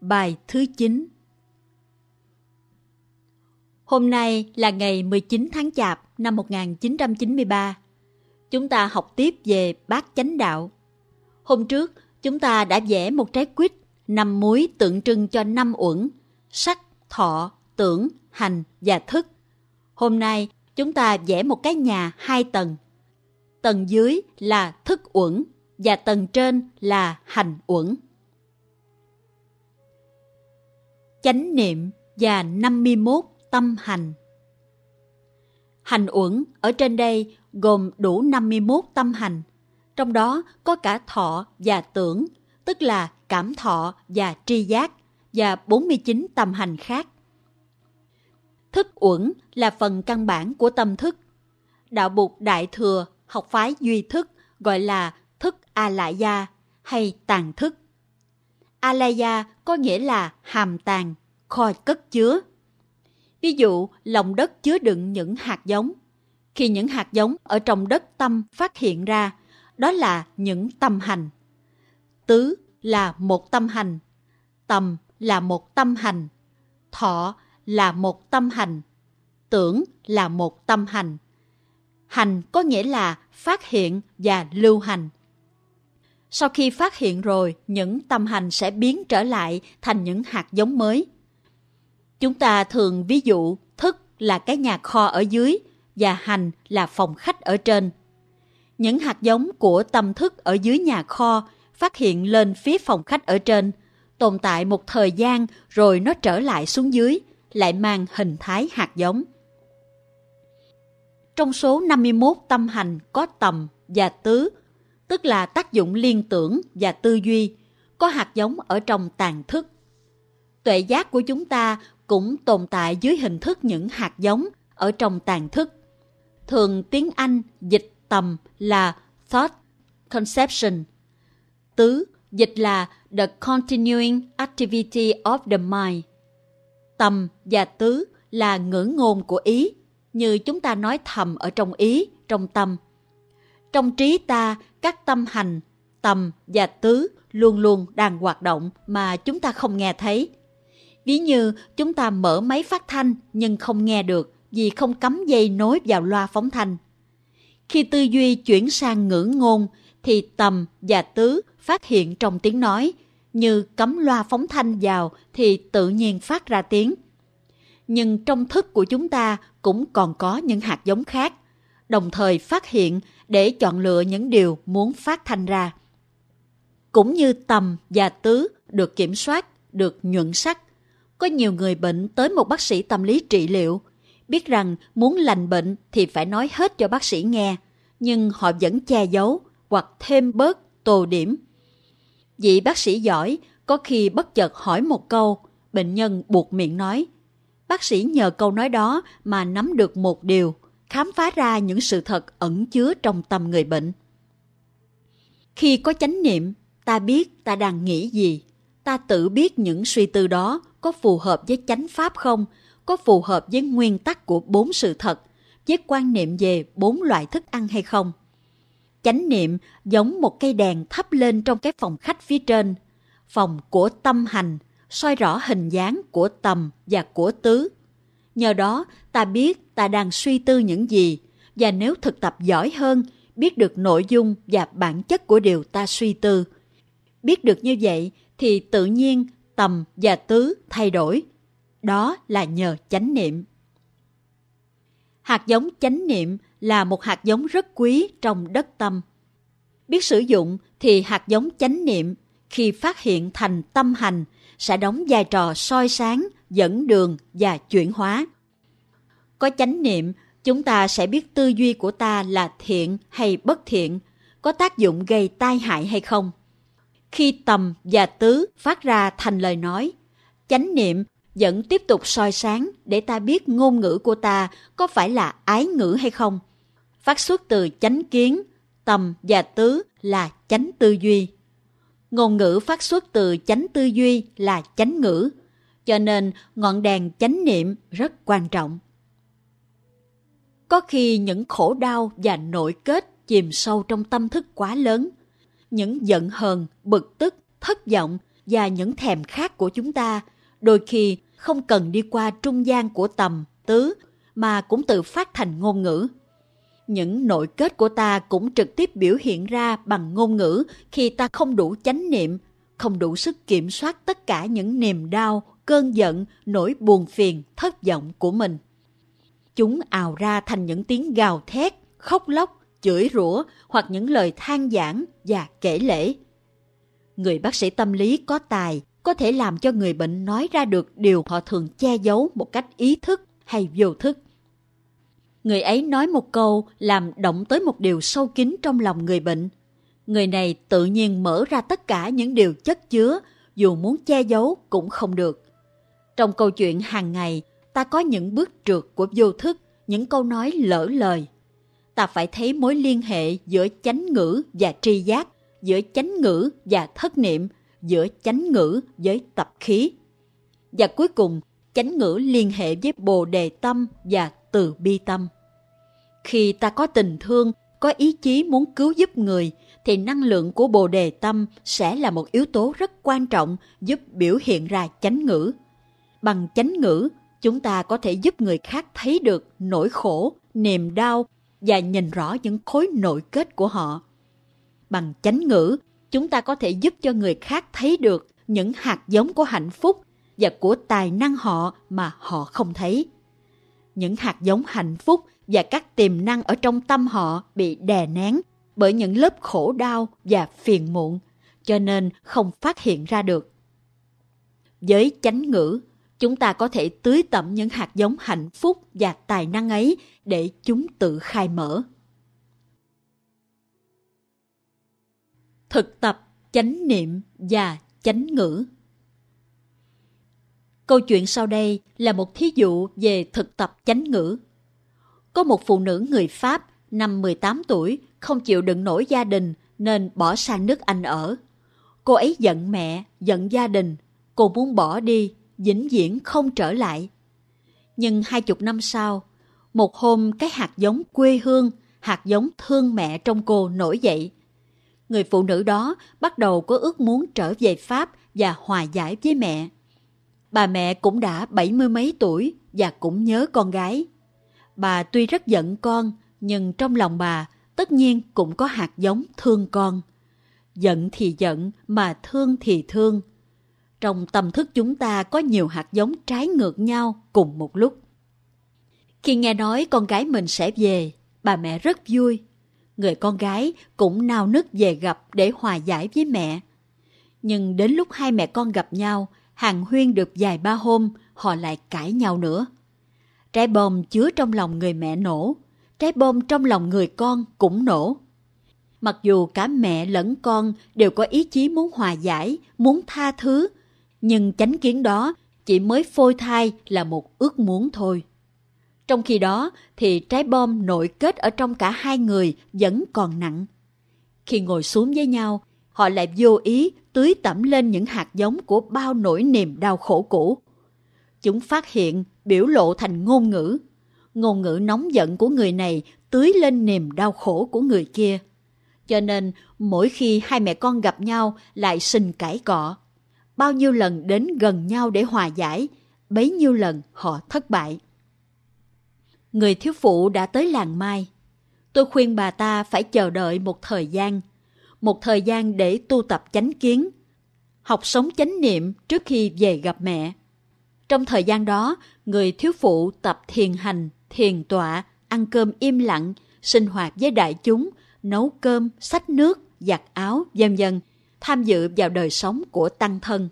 Bài thứ 9 Hôm nay là ngày 19 tháng Chạp năm 1993. Chúng ta học tiếp về bát chánh đạo. Hôm trước, chúng ta đã vẽ một trái quýt năm muối tượng trưng cho năm uẩn, sắc, thọ, tưởng, hành và thức. Hôm nay, chúng ta vẽ một cái nhà hai tầng. Tầng dưới là thức uẩn và tầng trên là hành uẩn. Chánh niệm và 51 tâm hành Hành uẩn ở trên đây gồm đủ 51 tâm hành, trong đó có cả thọ và tưởng, tức là cảm thọ và tri giác, và 49 tâm hành khác. Thức uẩn là phần căn bản của tâm thức. Đạo Bụt Đại Thừa học phái duy thức gọi là thức A-lại-gia hay tàn thức. Alaya có nghĩa là hàm tàng, kho cất chứa. Ví dụ, lòng đất chứa đựng những hạt giống. Khi những hạt giống ở trong đất tâm phát hiện ra, đó là những tâm hành. Tứ là một tâm hành, tầm là một tâm hành, thọ là một tâm hành, tưởng là một tâm hành. Hành có nghĩa là phát hiện và lưu hành. Sau khi phát hiện rồi, những tâm hành sẽ biến trở lại thành những hạt giống mới. Chúng ta thường ví dụ thức là cái nhà kho ở dưới và hành là phòng khách ở trên. Những hạt giống của tâm thức ở dưới nhà kho phát hiện lên phía phòng khách ở trên, tồn tại một thời gian rồi nó trở lại xuống dưới, lại mang hình thái hạt giống. Trong số 51 tâm hành có tầm và tứ, tức là tác dụng liên tưởng và tư duy, có hạt giống ở trong tàn thức. Tuệ giác của chúng ta cũng tồn tại dưới hình thức những hạt giống ở trong tàn thức. Thường tiếng Anh dịch tầm là thought conception. Tứ dịch là the continuing activity of the mind. Tầm và tứ là ngữ ngôn của ý, như chúng ta nói thầm ở trong ý, trong tâm. Trong trí ta, các tâm hành, tầm và tứ luôn luôn đang hoạt động mà chúng ta không nghe thấy. Ví như chúng ta mở máy phát thanh nhưng không nghe được vì không cắm dây nối vào loa phóng thanh. Khi tư duy chuyển sang ngữ ngôn thì tầm và tứ phát hiện trong tiếng nói, như cắm loa phóng thanh vào thì tự nhiên phát ra tiếng. Nhưng trong thức của chúng ta cũng còn có những hạt giống khác, đồng thời phát hiện để chọn lựa những điều muốn phát thanh ra. Cũng như tầm và tứ được kiểm soát, được nhuận sắc, có nhiều người bệnh tới một bác sĩ tâm lý trị liệu, biết rằng muốn lành bệnh thì phải nói hết cho bác sĩ nghe, nhưng họ vẫn che giấu hoặc thêm bớt tô điểm. Vị bác sĩ giỏi có khi bất chợt hỏi một câu, bệnh nhân buộc miệng nói. Bác sĩ nhờ câu nói đó mà nắm được một điều, khám phá ra những sự thật ẩn chứa trong tâm người bệnh. Khi có chánh niệm, ta biết ta đang nghĩ gì, ta tự biết những suy tư đó có phù hợp với chánh pháp không, có phù hợp với nguyên tắc của bốn sự thật, với quan niệm về bốn loại thức ăn hay không. Chánh niệm giống một cây đèn thắp lên trong cái phòng khách phía trên, phòng của tâm hành, soi rõ hình dáng của tầm và của tứ. Nhờ đó, ta biết ta đang suy tư những gì, và nếu thực tập giỏi hơn, biết được nội dung và bản chất của điều ta suy tư. Biết được như vậy thì tự nhiên tầm và tứ thay đổi. Đó là nhờ chánh niệm. Hạt giống chánh niệm là một hạt giống rất quý trong đất tâm. Biết sử dụng thì hạt giống chánh niệm khi phát hiện thành tâm hành sẽ đóng vai trò soi sáng, dẫn đường và chuyển hóa. Có chánh niệm, chúng ta sẽ biết tư duy của ta là thiện hay bất thiện, có tác dụng gây tai hại hay không. Khi tầm và tứ phát ra thành lời nói, chánh niệm vẫn tiếp tục soi sáng để ta biết ngôn ngữ của ta có phải là ái ngữ hay không. Phát xuất từ chánh kiến, tầm và tứ là chánh tư duy. Ngôn ngữ phát xuất từ chánh tư duy là chánh ngữ, cho nên ngọn đèn chánh niệm rất quan trọng. Có khi những khổ đau và nội kết chìm sâu trong tâm thức quá lớn, những giận hờn, bực tức, thất vọng và những thèm khát của chúng ta đôi khi không cần đi qua trung gian của tầm, tứ mà cũng tự phát thành ngôn ngữ. Những nội kết của ta cũng trực tiếp biểu hiện ra bằng ngôn ngữ khi ta không đủ chánh niệm, không đủ sức kiểm soát tất cả những niềm đau, cơn giận, nỗi buồn phiền, thất vọng của mình. Chúng ào ra thành những tiếng gào thét, khóc lóc, chửi rủa hoặc những lời than giảng và kể lể. Người bác sĩ tâm lý có tài có thể làm cho người bệnh nói ra được điều họ thường che giấu một cách ý thức hay vô thức. Người ấy nói một câu làm động tới một điều sâu kín trong lòng người bệnh. Người này tự nhiên mở ra tất cả những điều chất chứa, dù muốn che giấu cũng không được. Trong câu chuyện hàng ngày, ta có những bước trượt của vô thức, những câu nói lỡ lời. Ta phải thấy mối liên hệ giữa chánh ngữ và tri giác, giữa chánh ngữ và thất niệm, giữa chánh ngữ với tập khí. Và cuối cùng, chánh ngữ liên hệ với bồ đề tâm và từ bi tâm. Khi ta có tình thương, có ý chí muốn cứu giúp người, thì năng lượng của bồ đề tâm sẽ là một yếu tố rất quan trọng giúp biểu hiện ra chánh ngữ. Bằng chánh ngữ, chúng ta có thể giúp người khác thấy được nỗi khổ, niềm đau và nhìn rõ những khối nội kết của họ. Bằng chánh ngữ, chúng ta có thể giúp cho người khác thấy được những hạt giống của hạnh phúc và của tài năng họ mà họ không thấy. Những hạt giống hạnh phúc và các tiềm năng ở trong tâm họ bị đè nén bởi những lớp khổ đau và phiền muộn, cho nên không phát hiện ra được. Với chánh ngữ, chúng ta có thể tưới tẩm những hạt giống hạnh phúc và tài năng ấy để chúng tự khai mở. Thực tập chánh niệm và chánh ngữ Câu chuyện sau đây là một thí dụ về thực tập chánh ngữ. Có một phụ nữ người Pháp năm 18 tuổi không chịu đựng nổi gia đình nên bỏ sang nước Anh ở. Cô ấy giận mẹ, giận gia đình, cô muốn bỏ đi, vĩnh viễn không trở lại. Nhưng hai chục năm sau, một hôm cái hạt giống quê hương, hạt giống thương mẹ trong cô nổi dậy. Người phụ nữ đó bắt đầu có ước muốn trở về Pháp và hòa giải với mẹ. Bà mẹ cũng đã bảy mươi mấy tuổi và cũng nhớ con gái. Bà tuy rất giận con, nhưng trong lòng bà tất nhiên cũng có hạt giống thương con. Giận thì giận, mà thương thì thương. Trong tâm thức chúng ta có nhiều hạt giống trái ngược nhau cùng một lúc. Khi nghe nói con gái mình sẽ về, bà mẹ rất vui. Người con gái cũng nao nức về gặp để hòa giải với mẹ. Nhưng đến lúc hai mẹ con gặp nhau, hàng huyên được vài ba hôm, họ lại cãi nhau nữa. Trái bom chứa trong lòng người mẹ nổ, trái bom trong lòng người con cũng nổ. Mặc dù cả mẹ lẫn con đều có ý chí muốn hòa giải, muốn tha thứ, nhưng chánh kiến đó chỉ mới phôi thai là một ước muốn thôi. Trong khi đó thì trái bom nội kết ở trong cả hai người vẫn còn nặng. Khi ngồi xuống với nhau, họ lại vô ý tưới tẩm lên những hạt giống của bao nỗi niềm đau khổ cũ. Chúng phát hiện, biểu lộ thành ngôn ngữ. Ngôn ngữ nóng giận của người này tưới lên niềm đau khổ của người kia. Cho nên, mỗi khi hai mẹ con gặp nhau lại sinh cãi cọ. Bao nhiêu lần đến gần nhau để hòa giải, bấy nhiêu lần họ thất bại. Người thiếu phụ đã tới làng Mai. Tôi khuyên bà ta phải chờ đợi một thời gian, một thời gian để tu tập chánh kiến, học sống chánh niệm trước khi về gặp mẹ. Trong thời gian đó, người thiếu phụ tập thiền hành, thiền tọa, ăn cơm im lặng, sinh hoạt với đại chúng, nấu cơm, xách nước, giặt áo, vân vân, tham dự vào đời sống của tăng thân.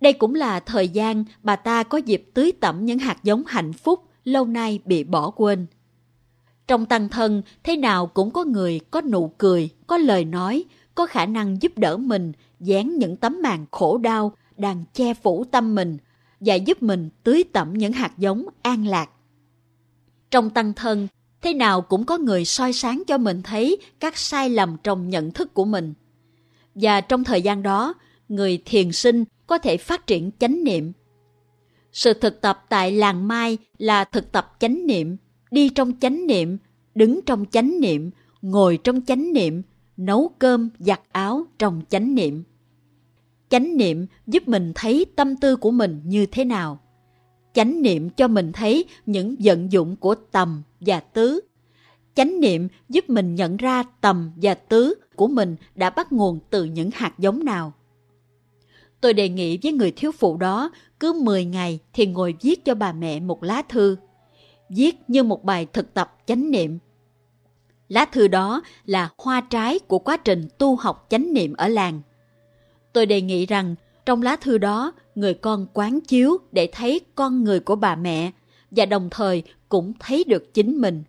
Đây cũng là thời gian bà ta có dịp tưới tẩm những hạt giống hạnh phúc lâu nay bị bỏ quên. Trong tăng thân, thế nào cũng có người có nụ cười, có lời nói, có khả năng giúp đỡ mình dán những tấm màn khổ đau đang che phủ tâm mình và giúp mình tưới tẩm những hạt giống an lạc. Trong tăng thân, thế nào cũng có người soi sáng cho mình thấy các sai lầm trong nhận thức của mình. Và trong thời gian đó, người thiền sinh có thể phát triển chánh niệm. Sự thực tập tại làng Mai là thực tập chánh niệm, đi trong chánh niệm, đứng trong chánh niệm, ngồi trong chánh niệm, nấu cơm, giặt áo trong chánh niệm. chánh niệm giúp mình thấy tâm tư của mình như thế nào. Chánh niệm cho mình thấy những vận dụng của tầm và tứ. Chánh niệm giúp mình nhận ra tầm và tứ của mình đã bắt nguồn từ những hạt giống nào. Tôi đề nghị với người thiếu phụ đó cứ 10 ngày thì ngồi viết cho bà mẹ một lá thư viết như một bài thực tập chánh niệm. Lá thư đó là hoa trái của quá trình tu học chánh niệm ở làng. Tôi đề nghị rằng trong lá thư đó, người con quán chiếu để thấy con người của bà mẹ và đồng thời cũng thấy được chính mình.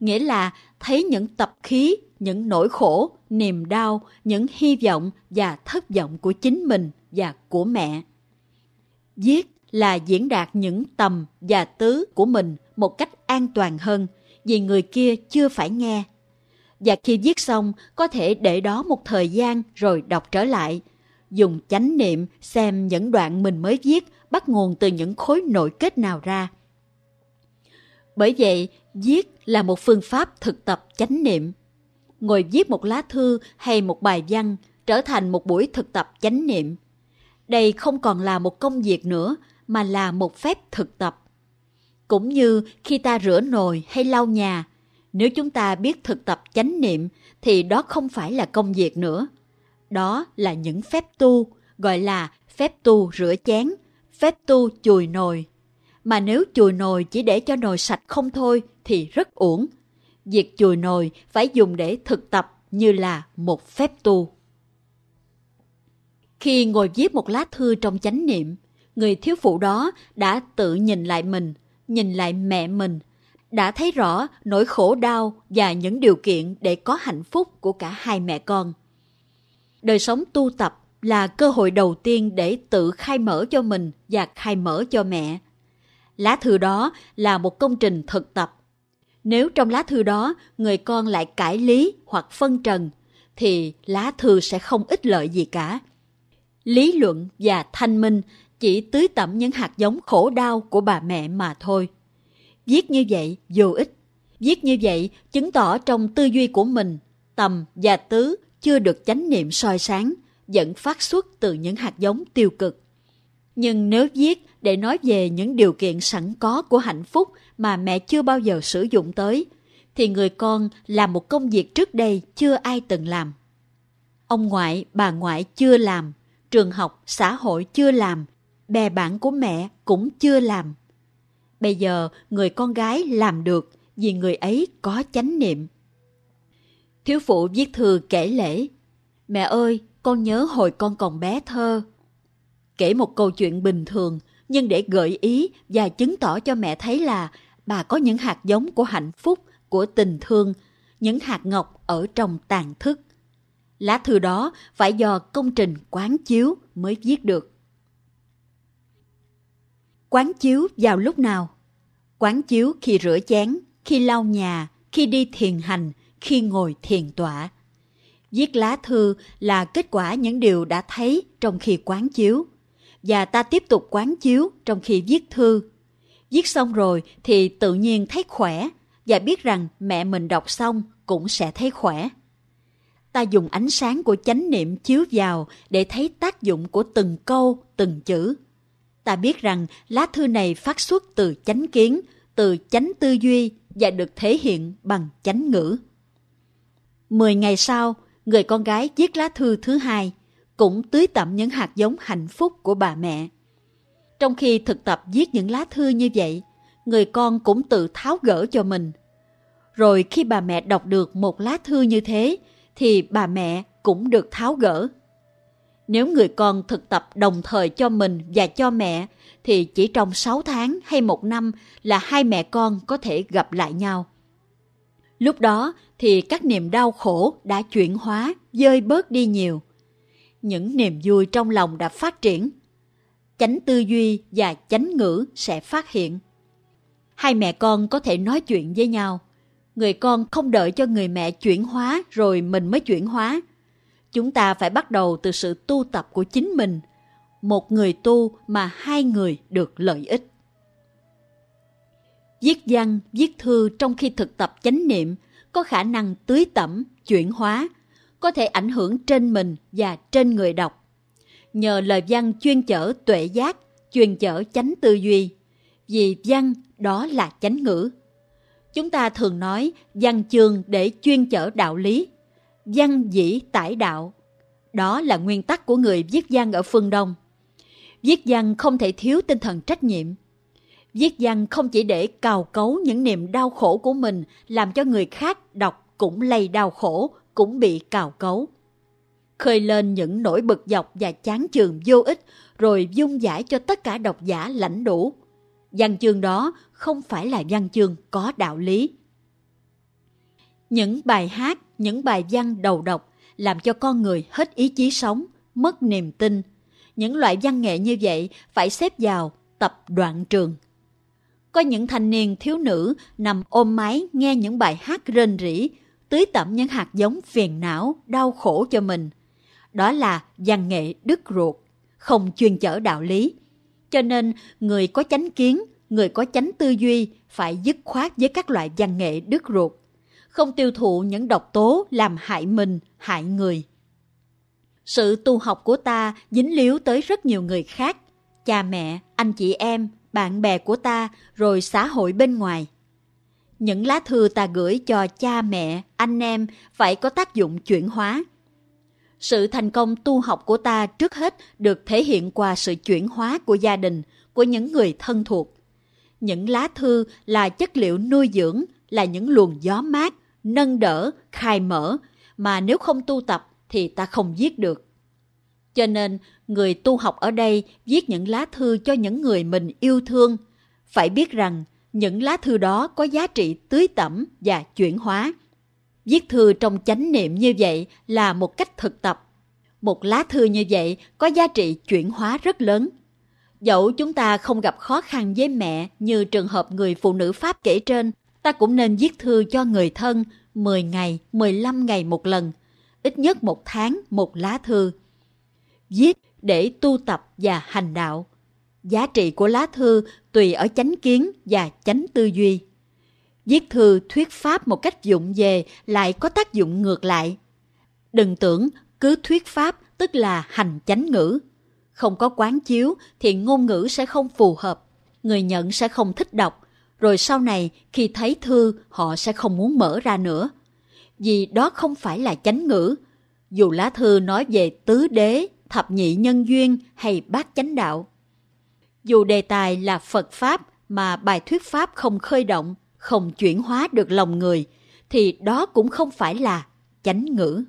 Nghĩa là thấy những tập khí, những nỗi khổ, niềm đau, những hy vọng và thất vọng của chính mình và của mẹ. Viết là diễn đạt những tầm và tứ của mình một cách an toàn hơn vì người kia chưa phải nghe và khi viết xong có thể để đó một thời gian rồi đọc trở lại dùng chánh niệm xem những đoạn mình mới viết bắt nguồn từ những khối nội kết nào ra. Bởi vậy, viết là một phương pháp thực tập chánh niệm. Ngồi viết một lá thư hay một bài văn trở thành một buổi thực tập chánh niệm. Đây không còn là một công việc nữa mà là một phép thực tập. Cũng như khi ta rửa nồi hay lau nhà, nếu chúng ta biết thực tập chánh niệm thì đó không phải là công việc nữa đó là những phép tu, gọi là phép tu rửa chén, phép tu chùi nồi. Mà nếu chùi nồi chỉ để cho nồi sạch không thôi thì rất uổng. Việc chùi nồi phải dùng để thực tập như là một phép tu. Khi ngồi viết một lá thư trong chánh niệm, người thiếu phụ đó đã tự nhìn lại mình, nhìn lại mẹ mình, đã thấy rõ nỗi khổ đau và những điều kiện để có hạnh phúc của cả hai mẹ con đời sống tu tập là cơ hội đầu tiên để tự khai mở cho mình và khai mở cho mẹ. Lá thư đó là một công trình thực tập. Nếu trong lá thư đó người con lại cải lý hoặc phân trần, thì lá thư sẽ không ích lợi gì cả. Lý luận và thanh minh chỉ tưới tẩm những hạt giống khổ đau của bà mẹ mà thôi. Viết như vậy vô ích. Viết như vậy chứng tỏ trong tư duy của mình, tầm và tứ chưa được chánh niệm soi sáng, vẫn phát xuất từ những hạt giống tiêu cực. Nhưng nếu viết để nói về những điều kiện sẵn có của hạnh phúc mà mẹ chưa bao giờ sử dụng tới, thì người con làm một công việc trước đây chưa ai từng làm. Ông ngoại, bà ngoại chưa làm, trường học, xã hội chưa làm, bè bạn của mẹ cũng chưa làm. Bây giờ người con gái làm được vì người ấy có chánh niệm. Thiếu phụ viết thư kể lễ. Mẹ ơi, con nhớ hồi con còn bé thơ. Kể một câu chuyện bình thường, nhưng để gợi ý và chứng tỏ cho mẹ thấy là bà có những hạt giống của hạnh phúc, của tình thương, những hạt ngọc ở trong tàn thức. Lá thư đó phải do công trình quán chiếu mới viết được. Quán chiếu vào lúc nào? Quán chiếu khi rửa chén, khi lau nhà, khi đi thiền hành, khi ngồi thiền tọa. Viết lá thư là kết quả những điều đã thấy trong khi quán chiếu. Và ta tiếp tục quán chiếu trong khi viết thư. Viết xong rồi thì tự nhiên thấy khỏe và biết rằng mẹ mình đọc xong cũng sẽ thấy khỏe. Ta dùng ánh sáng của chánh niệm chiếu vào để thấy tác dụng của từng câu, từng chữ. Ta biết rằng lá thư này phát xuất từ chánh kiến, từ chánh tư duy và được thể hiện bằng chánh ngữ. Mười ngày sau, người con gái viết lá thư thứ hai, cũng tưới tẩm những hạt giống hạnh phúc của bà mẹ. Trong khi thực tập viết những lá thư như vậy, người con cũng tự tháo gỡ cho mình. Rồi khi bà mẹ đọc được một lá thư như thế, thì bà mẹ cũng được tháo gỡ. Nếu người con thực tập đồng thời cho mình và cho mẹ, thì chỉ trong 6 tháng hay một năm là hai mẹ con có thể gặp lại nhau. Lúc đó thì các niềm đau khổ đã chuyển hóa, dơi bớt đi nhiều. Những niềm vui trong lòng đã phát triển. Chánh tư duy và chánh ngữ sẽ phát hiện. Hai mẹ con có thể nói chuyện với nhau. Người con không đợi cho người mẹ chuyển hóa rồi mình mới chuyển hóa. Chúng ta phải bắt đầu từ sự tu tập của chính mình. Một người tu mà hai người được lợi ích. Viết văn, viết thư trong khi thực tập chánh niệm có khả năng tưới tẩm, chuyển hóa, có thể ảnh hưởng trên mình và trên người đọc. nhờ lời văn chuyên chở tuệ giác, chuyên chở chánh tư duy. Vì văn đó là chánh ngữ. Chúng ta thường nói văn chương để chuyên chở đạo lý, văn dĩ tải đạo. Đó là nguyên tắc của người viết văn ở phương Đông. Viết văn không thể thiếu tinh thần trách nhiệm. Viết văn không chỉ để cào cấu những niềm đau khổ của mình làm cho người khác đọc cũng lây đau khổ, cũng bị cào cấu. Khơi lên những nỗi bực dọc và chán chường vô ích rồi dung giải cho tất cả độc giả lãnh đủ. Văn chương đó không phải là văn chương có đạo lý. Những bài hát, những bài văn đầu độc làm cho con người hết ý chí sống, mất niềm tin. Những loại văn nghệ như vậy phải xếp vào tập đoạn trường. Có những thanh niên thiếu nữ nằm ôm máy nghe những bài hát rên rỉ, tưới tẩm những hạt giống phiền não, đau khổ cho mình. Đó là văn nghệ đứt ruột, không chuyên chở đạo lý. Cho nên, người có chánh kiến, người có chánh tư duy phải dứt khoát với các loại văn nghệ đứt ruột, không tiêu thụ những độc tố làm hại mình, hại người. Sự tu học của ta dính líu tới rất nhiều người khác, cha mẹ, anh chị em, bạn bè của ta, rồi xã hội bên ngoài. Những lá thư ta gửi cho cha mẹ, anh em phải có tác dụng chuyển hóa. Sự thành công tu học của ta trước hết được thể hiện qua sự chuyển hóa của gia đình, của những người thân thuộc. Những lá thư là chất liệu nuôi dưỡng, là những luồng gió mát, nâng đỡ, khai mở, mà nếu không tu tập thì ta không viết được. Cho nên, người tu học ở đây viết những lá thư cho những người mình yêu thương. Phải biết rằng, những lá thư đó có giá trị tưới tẩm và chuyển hóa. Viết thư trong chánh niệm như vậy là một cách thực tập. Một lá thư như vậy có giá trị chuyển hóa rất lớn. Dẫu chúng ta không gặp khó khăn với mẹ như trường hợp người phụ nữ Pháp kể trên, ta cũng nên viết thư cho người thân 10 ngày, 15 ngày một lần, ít nhất một tháng một lá thư. Viết để tu tập và hành đạo. Giá trị của lá thư tùy ở chánh kiến và chánh tư duy. Viết thư thuyết pháp một cách dụng về lại có tác dụng ngược lại. Đừng tưởng cứ thuyết pháp tức là hành chánh ngữ. Không có quán chiếu thì ngôn ngữ sẽ không phù hợp, người nhận sẽ không thích đọc, rồi sau này khi thấy thư họ sẽ không muốn mở ra nữa. Vì đó không phải là chánh ngữ. Dù lá thư nói về tứ đế, thập nhị nhân duyên hay bát chánh đạo. Dù đề tài là Phật Pháp mà bài thuyết Pháp không khơi động, không chuyển hóa được lòng người, thì đó cũng không phải là chánh ngữ.